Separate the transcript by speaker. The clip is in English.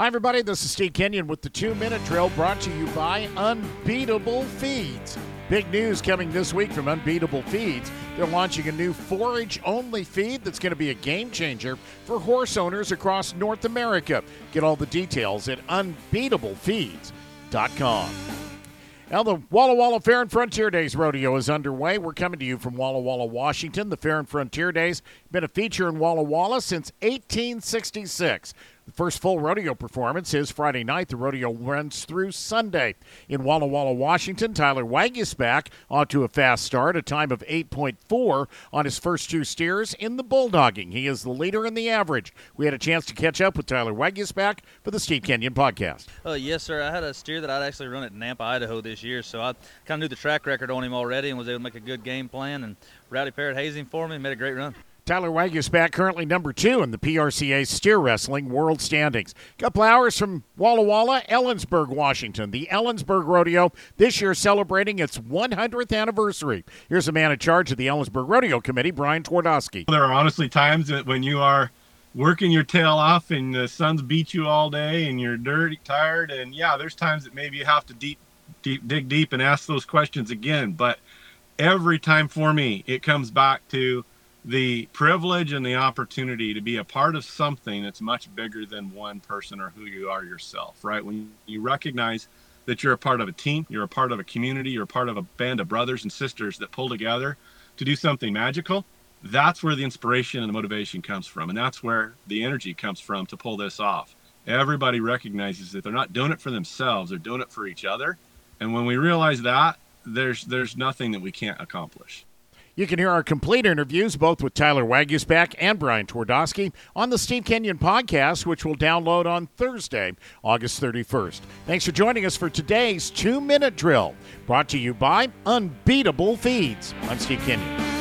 Speaker 1: Hi, everybody. This is Steve Kenyon with the two minute drill brought to you by Unbeetable Feeds. Big news coming this week from Unbeetable Feeds. They're launching a new forage only feed that's going to be a game changer for horse owners across North America. Get all the details at unbeetablefeeds.com. Now, the Walla Walla Fair and Frontier Days rodeo is underway. We're coming to you from Walla Walla, Washington. The Fair and Frontier Days been a feature in Walla Walla since 1866. First full rodeo performance is Friday night. The rodeo runs through Sunday. In Walla Walla, Washington, Tyler Waguespack onto a fast start, a time of 8.4 on his first two steers in the bulldogging. He is the leader in the average. We had a chance to catch up with Tyler Waguespack for the Steve Kenyon podcast.
Speaker 2: Uh, yes, sir. I had a steer that I'd actually run at Nampa, Idaho this year, so I kind of knew the track record on him already and was able to make a good game plan. And Rowdy Parrott hazing for me made a great run.
Speaker 1: Tyler Waguespack currently number two in the PRCA steer wrestling world standings. Couple hours from Walla Walla, Ellensburg, Washington. The Ellensburg Rodeo this year celebrating its 100th anniversary. Here's a man in charge of the Ellensburg Rodeo Committee, Brian Twardowski.
Speaker 3: There are honestly times that when you are working your tail off and the sun's beat you all day and you're dirty, tired, and yeah, there's times that maybe you have to deep, deep, dig deep and ask those questions again. But every time for me, it comes back to the privilege and the opportunity to be a part of something that's much bigger than one person or who you are yourself, right? When you recognize that you're a part of a team, you're a part of a community, you're a part of a band of brothers and sisters that pull together to do something magical, that's where the inspiration and the motivation comes from. And that's where the energy comes from to pull this off. Everybody recognizes that they're not doing it for themselves, they're doing it for each other. And when we realize that, there's there's nothing that we can't accomplish.
Speaker 1: You can hear our complete interviews both with Tyler Waguespack and Brian Twardowski on the Steve Kenyon podcast, which will download on Thursday, August 31st. Thanks for joining us for today's two minute drill, brought to you by Unbeetable Feeds. I'm Steve Kenyon.